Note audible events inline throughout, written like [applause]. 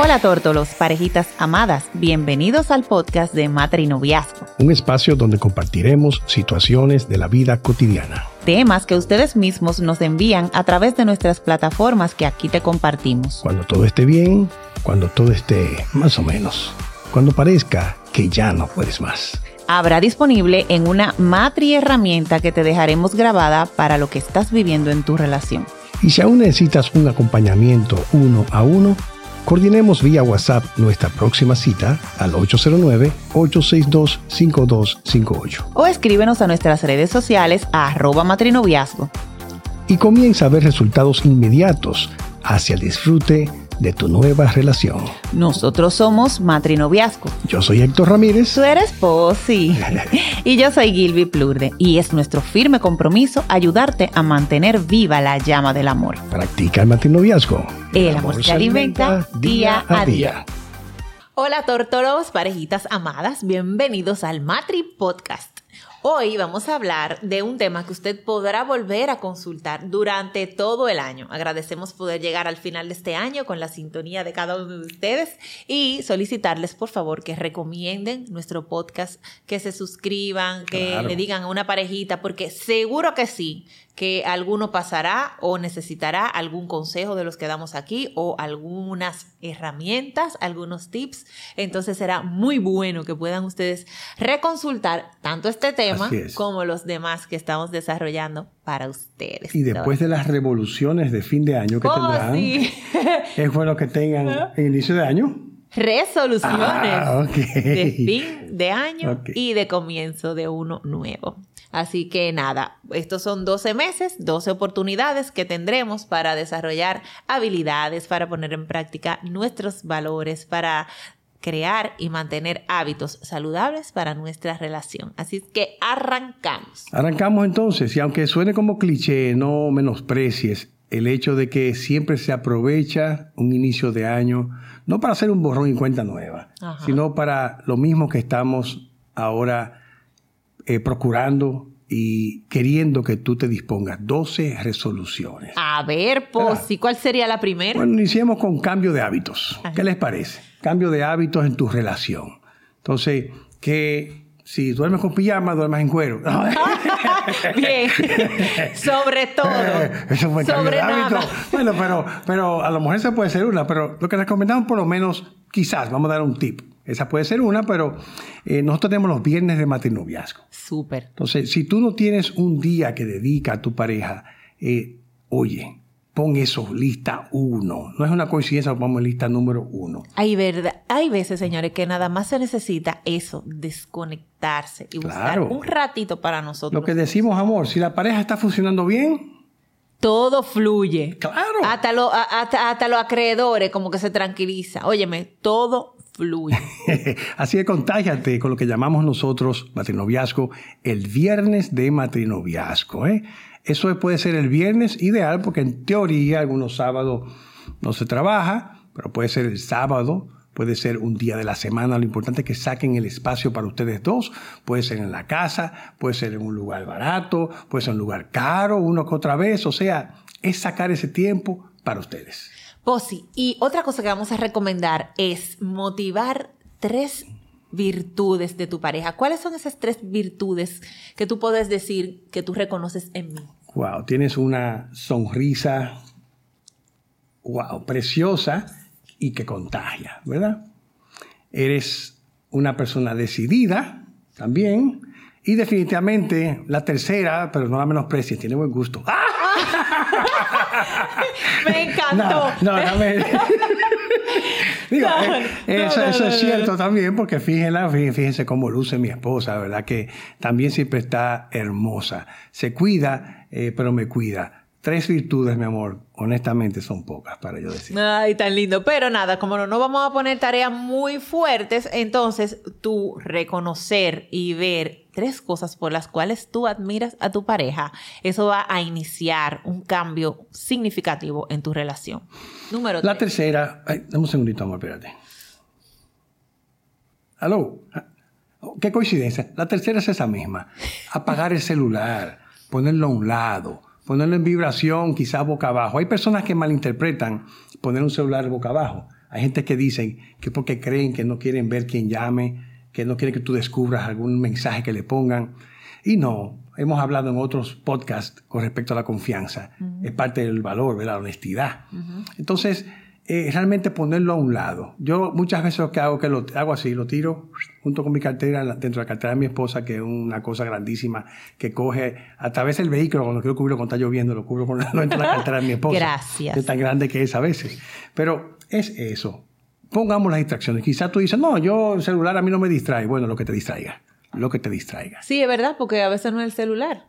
Hola tórtolos, parejitas amadas, bienvenidos al podcast de Matrinoviazgo. Un espacio donde compartiremos situaciones de la vida cotidiana. Temas que ustedes mismos nos envían a través de nuestras plataformas que aquí te compartimos. Cuando todo esté bien, cuando todo esté más o menos, cuando parezca que ya no puedes más. Habrá disponible en una matri herramienta que te dejaremos grabada para lo que estás viviendo en tu relación. Y si aún necesitas un acompañamiento uno a uno, coordinemos vía WhatsApp nuestra próxima cita al 809-862-5258. O escríbenos a nuestras redes sociales a arroba matrinoviazgo. Y comienza a ver resultados inmediatos hacia el disfrute de tu nueva relación. Nosotros somos Matrinoviazgo. Yo soy Héctor Ramírez. Tú eres Posi. [laughs] y yo soy Gilby Plurde. Y es nuestro firme compromiso ayudarte a mantener viva la llama del amor. Practica el matrinoviazgo. El, amor, se alimenta día a día. Hola tortoros, parejitas amadas, bienvenidos al Matri Podcast. Hoy vamos a hablar de un tema que usted podrá volver a consultar durante todo el año. Agradecemos poder llegar al final de este año con la sintonía de cada uno de ustedes y solicitarles por favor que recomienden nuestro podcast, que se suscriban, que le digan a una parejita, porque seguro que sí, que alguno pasará o necesitará algún consejo de los que damos aquí o algunas herramientas, algunos tips. Entonces será muy bueno que puedan ustedes reconsultar tanto este tema como los demás que estamos desarrollando para ustedes. Y después de las revoluciones de fin de año que tendrán, es bueno que tengan [laughs] en inicio de año resoluciones ah, de fin de año y de comienzo de uno nuevo. Así que nada, estos son 12 meses, 12 oportunidades que tendremos para desarrollar habilidades, para poner en práctica nuestros valores, para crear y mantener hábitos saludables para nuestra relación. Así que arrancamos. Arrancamos entonces, y aunque suene como cliché, no menosprecies el hecho de que siempre se aprovecha un inicio de año, no para hacer un borrón y cuenta nueva, sino para lo mismo que estamos ahora eh, procurando y queriendo que tú te dispongas 12 resoluciones. A ver, pues, ¿y cuál sería la primera? Bueno, iniciemos con cambio de hábitos. ¿Qué les parece? Cambio de hábitos en tu relación. Entonces, que si duermes con pijama, duermas en cuero. [laughs] Bien, sobre todo. [laughs] Eso fue cambio de hábito. Bueno, pero, pero a lo mejor esa puede ser una, pero lo que recomendamos por lo menos, quizás, vamos a dar un tip esa puede ser una, pero eh, nosotros tenemos los viernes de matrinoviazgo. Súper. Entonces, si tú no tienes un día que dedica a tu pareja, eh, oye, pon eso lista uno. No es una coincidencia, lo ponemos lista número uno. Hay, verdad, hay veces, señores, que nada más se necesita eso, desconectarse y buscar un ratito para nosotros. Lo que decimos, amor, si la pareja está funcionando bien, todo fluye. Claro. Hasta, hasta, hasta los acreedores como que se tranquiliza. Óyeme, todo [laughs] Así que contágiate con lo que llamamos nosotros matrinoviazgo el viernes de matrinoviazgo. ¿eh? Eso puede ser el viernes ideal porque en teoría algunos sábados no se trabaja, pero puede ser el sábado, puede ser un día de la semana. Lo importante es que saquen el espacio para ustedes dos. Puede ser en la casa, puede ser en un lugar barato, puede ser en un lugar caro, uno que otra vez. O sea, es sacar ese tiempo para ustedes. Posi, y otra cosa que vamos a recomendar es motivar tres virtudes de tu pareja. ¿Cuáles son esas tres virtudes que tú puedes decir que tú reconoces en mí? Wow, tienes una sonrisa, wow, preciosa y que contagia, ¿verdad? Eres una persona decidida también. Y definitivamente la tercera, pero no la menosprecies, tiene buen gusto. ¡Ah! [laughs] me encantó. No, no, me... [laughs] Digo, eh, eso, es cierto también, porque fíjense, fíjense cómo luce mi esposa, ¿verdad? Que también siempre está hermosa. Se cuida, eh, pero me cuida. Tres virtudes, mi amor, honestamente son pocas para yo decir. Ay, tan lindo. Pero nada, como no, no vamos a poner tareas muy fuertes, entonces tú reconocer y ver tres cosas por las cuales tú admiras a tu pareja, eso va a iniciar un cambio significativo en tu relación. Número La tercera, ay, dame un segundito, amor, espérate. Aló, qué coincidencia. La tercera es esa misma. Apagar el celular, ponerlo a un lado, ponerlo en vibración, quizás boca abajo. Hay personas que malinterpretan poner un celular boca abajo. Hay gente que dicen que porque creen que no quieren ver quién llame, que no quieren que tú descubras algún mensaje que le pongan. Y no, hemos hablado en otros podcasts con respecto a la confianza. Es parte del valor, de la honestidad. Entonces, eh, realmente ponerlo a un lado. Yo muchas veces lo que hago que lo hago así, lo tiro junto con mi cartera dentro de la cartera de mi esposa, que es una cosa grandísima, que coge a través del vehículo, cuando quiero cubrirlo cuando está lloviendo, lo cubro con [laughs] dentro de la cartera de mi esposa. Gracias. Es tan grande que es a veces. Pero es eso. Pongamos las distracciones. Quizás tú dices, no, yo el celular a mí no me distrae. Bueno, lo que te distraiga. Lo que te distraiga. Sí, es verdad, porque a veces no es el celular.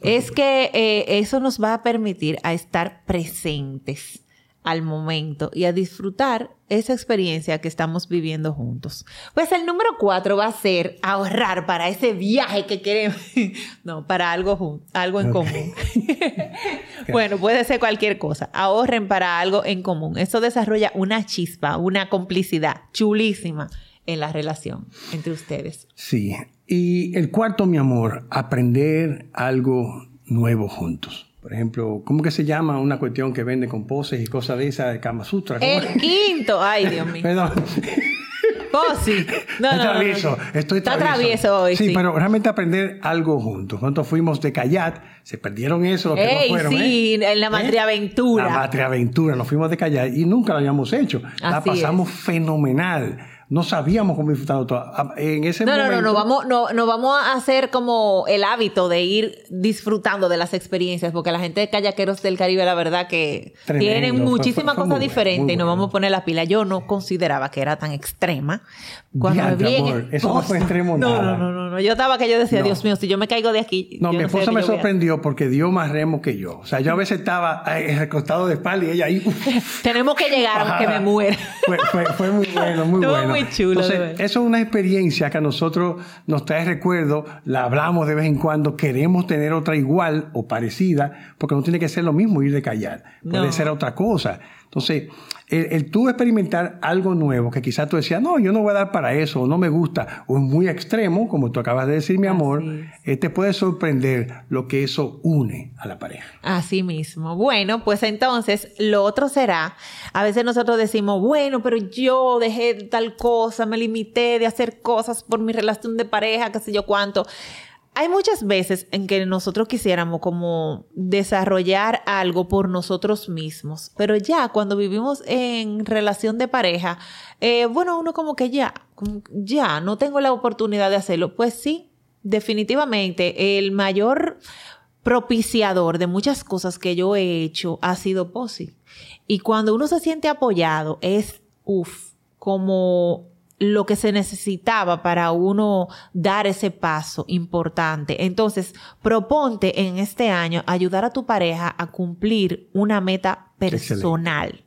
Es que eh, eso nos va a permitir a estar presentes al momento y a disfrutar esa experiencia que estamos viviendo juntos. Pues el número cuatro va a ser ahorrar para ese viaje que queremos. [laughs] no, para algo, algo en común. [laughs] [laughs] bueno, puede ser cualquier cosa. Ahorren para algo en común. Eso desarrolla una chispa, una complicidad chulísima en la relación entre ustedes. Sí. Y el cuarto, mi amor, aprender algo nuevo juntos. Por ejemplo, ¿cómo que se llama una cuestión que vende con poses y cosas de esas de Kama Sutra? El quinto. Ay, Dios mío. Perdón. Posi. [laughs] No, no, travieso. Estoy Está travieso hoy. Sí, pero realmente aprender algo juntos. Cuando fuimos de Cayat, se perdieron eso, lo que no fueron. Sí, ¿eh? en la matriaventura. La matriaventura. Nos fuimos de Cayat y nunca lo habíamos hecho. la pasamos fenomenal no sabíamos cómo disfrutar todo. Ah, en ese no, momento, no, no, no, vamos, no, no vamos a hacer como el hábito de ir disfrutando de las experiencias, porque la gente de Callaqueros del Caribe, la verdad que tienen muchísimas cosas diferentes y nos vamos a poner la pila. Yo no consideraba que era tan extrema. Cuando amor, eso no fue [laughs] extremo no, nada. No, no, no, Yo estaba que yo decía, Dios mío, si yo me caigo de aquí. No, mi esposa me sorprendió porque dio más remo que yo. O sea, yo a veces estaba recostado de espalda y ella ahí. [laughs] Tenemos que llegar a que me muera. Fue, muy [laughs] bueno, muy bueno muy chulo. Entonces, eso es una experiencia que a nosotros nos trae recuerdo, la hablamos de vez en cuando, queremos tener otra igual o parecida, porque no tiene que ser lo mismo ir de callar, puede ser otra cosa. Entonces, el, tú experimentar algo nuevo, que quizás tú decías, no, yo no voy a dar para eso, o no me gusta, o es muy extremo, como tú acabas de decir, mi amor, eh, te puede sorprender lo que eso une a la pareja. Así mismo. Bueno, pues entonces lo otro será, a veces nosotros decimos, bueno, pero yo dejé tal cosa, me limité de hacer cosas por mi relación de pareja, qué sé yo cuánto hay muchas veces en que nosotros quisiéramos como desarrollar algo por nosotros mismos, pero ya cuando vivimos en relación de pareja, eh, bueno, uno como que ya, ya no tengo la oportunidad de hacerlo. Pues sí, definitivamente el mayor propiciador de muchas cosas que yo he hecho ha sido Posi. Y cuando uno se siente apoyado es, uff, como lo que se necesitaba para uno dar ese paso importante. Entonces, proponte en este año ayudar a tu pareja a cumplir una meta personal.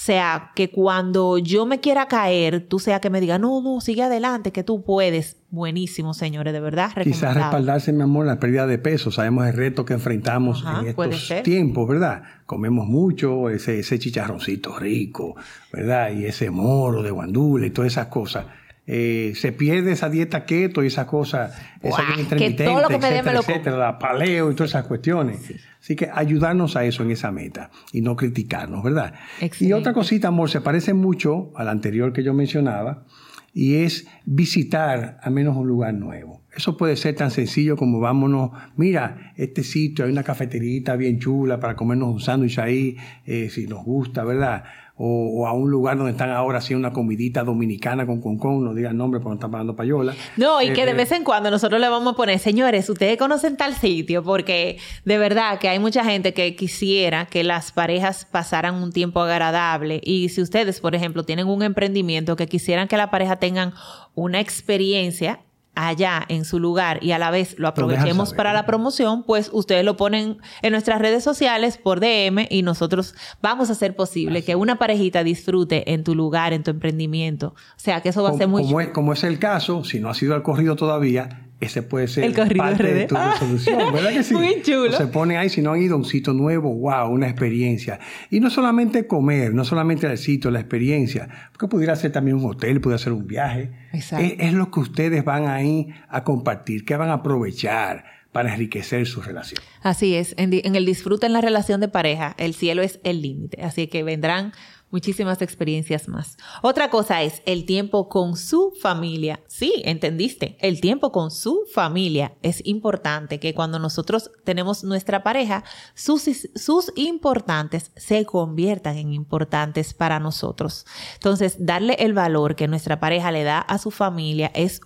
Sea, que cuando yo me quiera caer, tú sea que me diga, no, no, sigue adelante, que tú puedes. Buenísimo, señores, de verdad. Quizás respaldarse, mi amor, la pérdida de peso. Sabemos el reto que enfrentamos en estos tiempos, ¿verdad? Comemos mucho, ese, ese chicharroncito rico, ¿verdad? Y ese moro de guandula y todas esas cosas. Eh, se pierde esa dieta keto y esas cosas, esa intermitente, etcétera, etcétera, la paleo y todas esas cuestiones. Así que ayudarnos a eso en esa meta y no criticarnos, ¿verdad? Y otra cosita, amor, se parece mucho al anterior que yo mencionaba y es visitar al menos un lugar nuevo. Eso puede ser tan sencillo como vámonos, mira, este sitio, hay una cafeterita bien chula para comernos un sándwich ahí, eh, si nos gusta, ¿verdad? O, a un lugar donde están ahora haciendo una comidita dominicana con concón, no digan nombre porque no están pagando payola. No, y que de eh, vez en cuando nosotros le vamos a poner, señores, ustedes conocen tal sitio, porque de verdad que hay mucha gente que quisiera que las parejas pasaran un tiempo agradable. Y si ustedes, por ejemplo, tienen un emprendimiento que quisieran que la pareja tengan una experiencia allá en su lugar y a la vez lo aprovechemos para la promoción, pues ustedes lo ponen en nuestras redes sociales por DM y nosotros vamos a hacer posible que una parejita disfrute en tu lugar, en tu emprendimiento. O sea, que eso va a ser muy... Como es, como es el caso, si no ha sido al corrido todavía, ese puede ser el parte de tu resolución, ¿verdad que sí? [laughs] Muy chulo. se pone ahí, si no han ido a un sitio nuevo, wow, una experiencia. Y no solamente comer, no solamente el sitio, la experiencia, porque pudiera ser también un hotel, pudiera ser un viaje. Exacto. Es, lo que ustedes van ahí a compartir, que van a aprovechar para enriquecer su relación. Así es, en, en el disfrute en la relación de pareja, el cielo es el límite. Así que vendrán muchísimas experiencias más. Otra cosa es el tiempo con su familia. Sí, entendiste. El tiempo con su familia es importante que cuando nosotros tenemos nuestra pareja, sus, sus importantes se conviertan en importantes para nosotros. Entonces, darle el valor que nuestra pareja le da a su familia es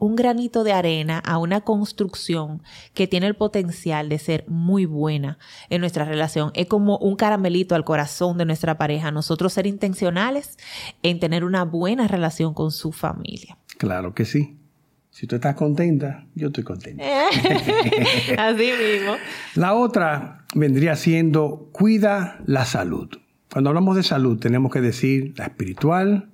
un granito de arena a una construcción que tiene el potencial de ser muy buena en nuestra relación. Es como un caramelito al corazón de nuestra pareja. Nosotros ser intencionales en tener una buena relación con su familia. Claro que sí. Si tú estás contenta, yo estoy contenta. [laughs] Así mismo. La otra vendría siendo cuida la salud. Cuando hablamos de salud tenemos que decir la espiritual,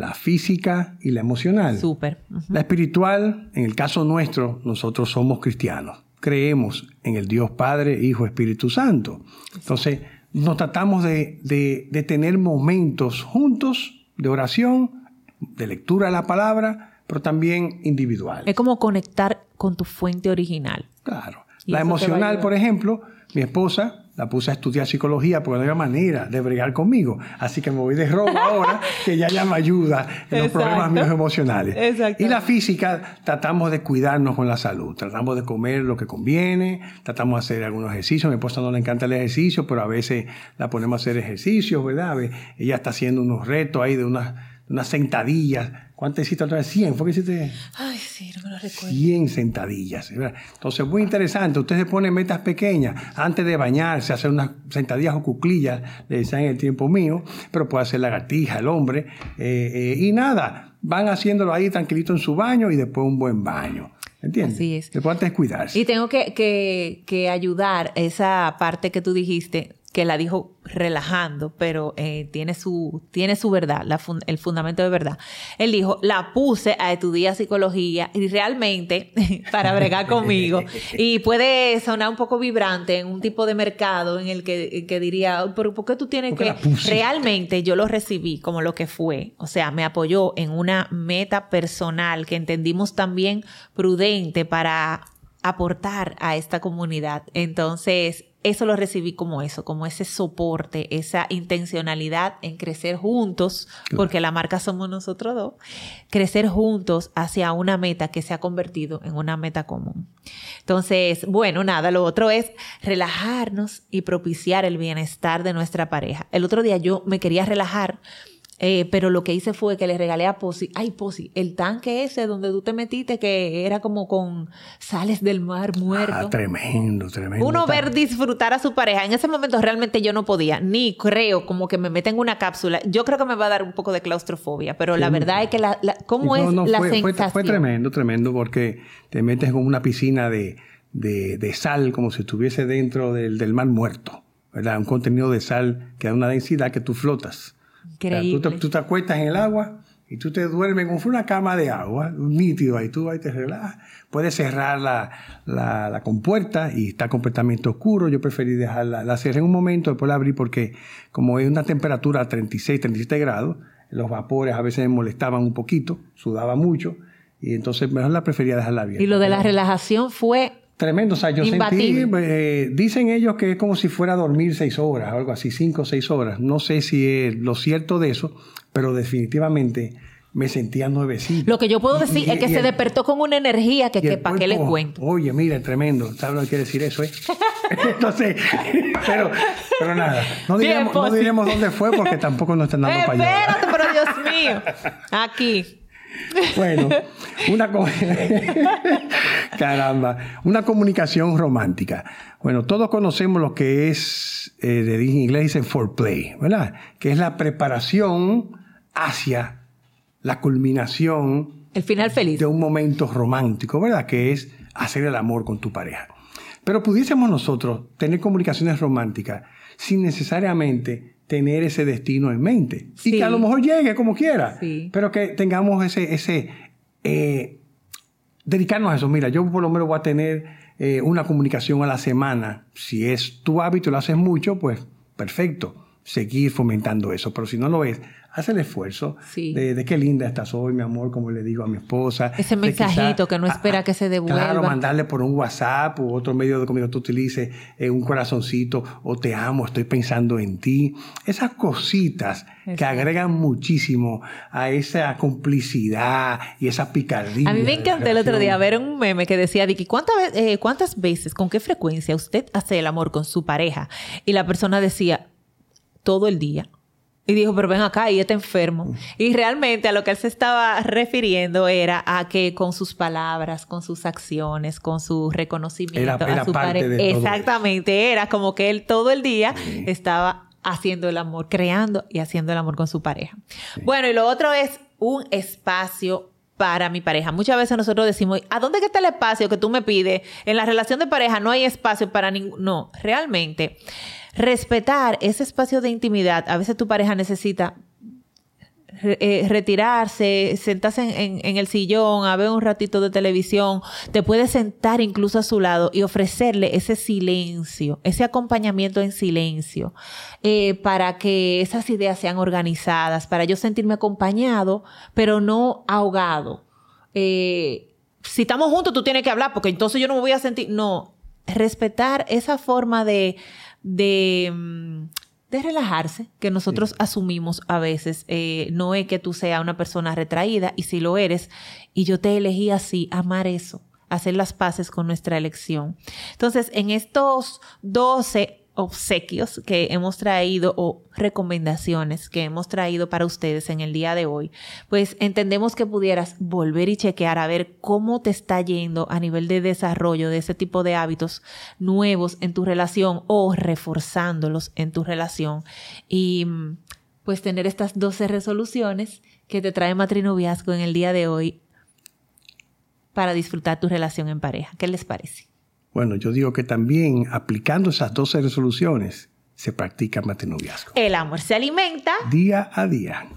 la física y la emocional. Súper. La espiritual, en el caso nuestro, nosotros somos cristianos. Creemos en el Dios Padre, Hijo, Espíritu Santo. Entonces, nos tratamos de, de, tener momentos juntos de oración, de lectura de la palabra, pero también individual. Es como conectar con tu fuente original. Claro. La emocional, por ejemplo, mi esposa la puse a estudiar psicología porque no había manera de bregar conmigo. Así que me voy de robo ahora, [laughs] que ya ya me ayuda en los problemas míos emocionales. Y la física, tratamos de cuidarnos con la salud. Tratamos de comer lo que conviene, tratamos de hacer algunos ejercicios. A mi esposa no le encanta el ejercicio, pero a veces la ponemos a hacer ejercicios, ¿verdad? Ella está haciendo unos retos ahí de unas, unas sentadillas ¿Cuántas hiciste otra vez? 100. ¿Fue que hiciste? Ay, sí, no me lo recuerdo. 100 sentadillas. Entonces, muy interesante. Usted se pone metas pequeñas antes de bañarse, hacer unas sentadillas o cuclillas, le decían en el tiempo mío, pero puede hacer lagartija el hombre. Eh, eh, y nada, van haciéndolo ahí tranquilito en su baño y después un buen baño. ¿Entiendes? Así es. Después antes de cuidarse. Y tengo que, que, que ayudar esa parte que tú dijiste que la dijo relajando, pero eh, tiene, su, tiene su verdad, el fundamento de verdad. Él dijo, la puse a estudiar psicología y realmente [laughs] para bregar conmigo. Y puede sonar un poco vibrante en un tipo de mercado en el que, diría, pero ¿por qué tú tienes que... Realmente yo lo recibí como lo que fue. O sea, me apoyó en una meta personal que entendimos también prudente para aportar a esta comunidad. Entonces, eso lo recibí como eso, como ese soporte, esa intencionalidad en crecer juntos, porque la marca somos nosotros dos, crecer juntos hacia una meta que se ha convertido en una meta común. Entonces, bueno, nada, lo otro es relajarnos y propiciar el bienestar de nuestra pareja. El otro día yo me quería relajar eh, pero lo que hice fue que le regalé a Posi, ay Posi, el tanque ese donde tú te metiste que era como con sales del mar muerto. Ah, tremendo, tremendo. Uno ver disfrutar a su pareja. En ese momento realmente yo no podía, ni creo como que me meten en una cápsula. Yo creo que me va a dar un poco de claustrofobia, pero la verdad es que la, ¿cómo es la fue, sensación? Fue, tremendo, tremendo, porque te metes con una piscina de, de, sal como si estuviese dentro del, del mar muerto. ¿verdad? Un contenido de sal que da una densidad que tú flotas tú, te, acuestas en el agua y tú te duermes como una cama de agua, un nítido ahí, tú ahí te relajas. Puedes cerrar la, la, compuerta y está completamente oscuro. Yo preferí dejarla, la cerré en un momento, después la abrí porque como es una temperatura a 36, 37 grados, los vapores a veces me molestaban un poquito, sudaba mucho y entonces mejor la prefería dejarla abierta. Y lo de la relajación fue Tremendo, o sea, yo sentí, eh, dicen ellos que es como si fuera a dormir seis horas, algo así, cinco o seis horas. No sé si es lo cierto de eso, pero definitivamente me sentía nuevecito. Lo que yo puedo decir es que se despertó con una energía que, para qué le cuento. Oye, mira, tremendo. ¿Sabes lo que quiere decir eso? Eh? [laughs] no sé, [laughs] pero, pero nada. No diremos, no diremos, dónde fue porque tampoco nos están dando [laughs] para allá. Espérate, pero Dios mío. Aquí. Bueno, una [laughs] caramba, una comunicación romántica. Bueno, todos conocemos lo que es, eh, de inglés dicen foreplay, ¿verdad? Que es la preparación hacia la culminación. El final feliz. De un momento romántico, ¿verdad? Que es hacer el amor con tu pareja. Pero pudiésemos nosotros tener comunicaciones románticas sin necesariamente tener ese destino en mente. Y que a lo mejor llegue como quiera. Pero que tengamos ese, ese eh, dedicarnos a eso. Mira, yo por lo menos voy a tener eh, una comunicación a la semana. Si es tu hábito y lo haces mucho, pues perfecto. seguir fomentando eso. Pero si no lo es, haz el esfuerzo de, qué linda estás hoy, mi amor, como le digo a mi esposa. Ese mensajito que no espera que se devuelva. Claro, mandarle por un WhatsApp u otro medio de comida tú utilices eh, un corazoncito o te amo, estoy pensando en ti. Esas cositas que agregan muchísimo a esa complicidad y esa picardía. A mí me encantó el otro día ver un meme que decía, Vicky, ¿cuántas, eh, ¿cuántas veces, con qué frecuencia usted hace el amor con su pareja? Y la persona decía, todo el día y dijo, pero ven acá, y está enfermo. Y realmente a lo que él se estaba refiriendo era a que con sus palabras, con sus acciones, con su reconocimiento a su pareja. Exactamente, era como que él todo el día estaba haciendo el amor, creando y haciendo el amor con su pareja. Bueno, y lo otro es un espacio para mi pareja. Muchas veces nosotros decimos, ¿a dónde está el espacio que tú me pides? En la relación de pareja no hay espacio para ningún... No, realmente respetar ese espacio de intimidad. A veces tu pareja necesita eh, retirarse, sentarse en, el sillón, a ver un ratito de televisión, te puedes sentar incluso a su lado y ofrecerle ese silencio, ese acompañamiento en silencio, eh, para que esas ideas sean organizadas, para yo sentirme acompañado, pero no ahogado. Eh, si estamos juntos, tú tienes que hablar, porque entonces yo no me voy a sentir. No, respetar esa forma de de, mm, de relajarse, que nosotros asumimos a veces. Eh, no es que tú seas una persona retraída, y si lo eres, y yo te elegí así, amar eso hacer las paces con nuestra elección. Entonces, en estos 12 obsequios que hemos traído o recomendaciones que hemos traído para ustedes en el día de hoy, pues entendemos que pudieras volver y chequear a ver cómo te está yendo a nivel de desarrollo de ese tipo de hábitos nuevos en tu relación o reforzándolos en tu relación y pues tener estas 12 resoluciones que te trae matrinoviazgo en el día de hoy para disfrutar tu relación en pareja. ¿Qué les parece? Bueno, yo digo que también aplicando esas 12 resoluciones se practica matrinoviazgo. El amor se alimenta día a día.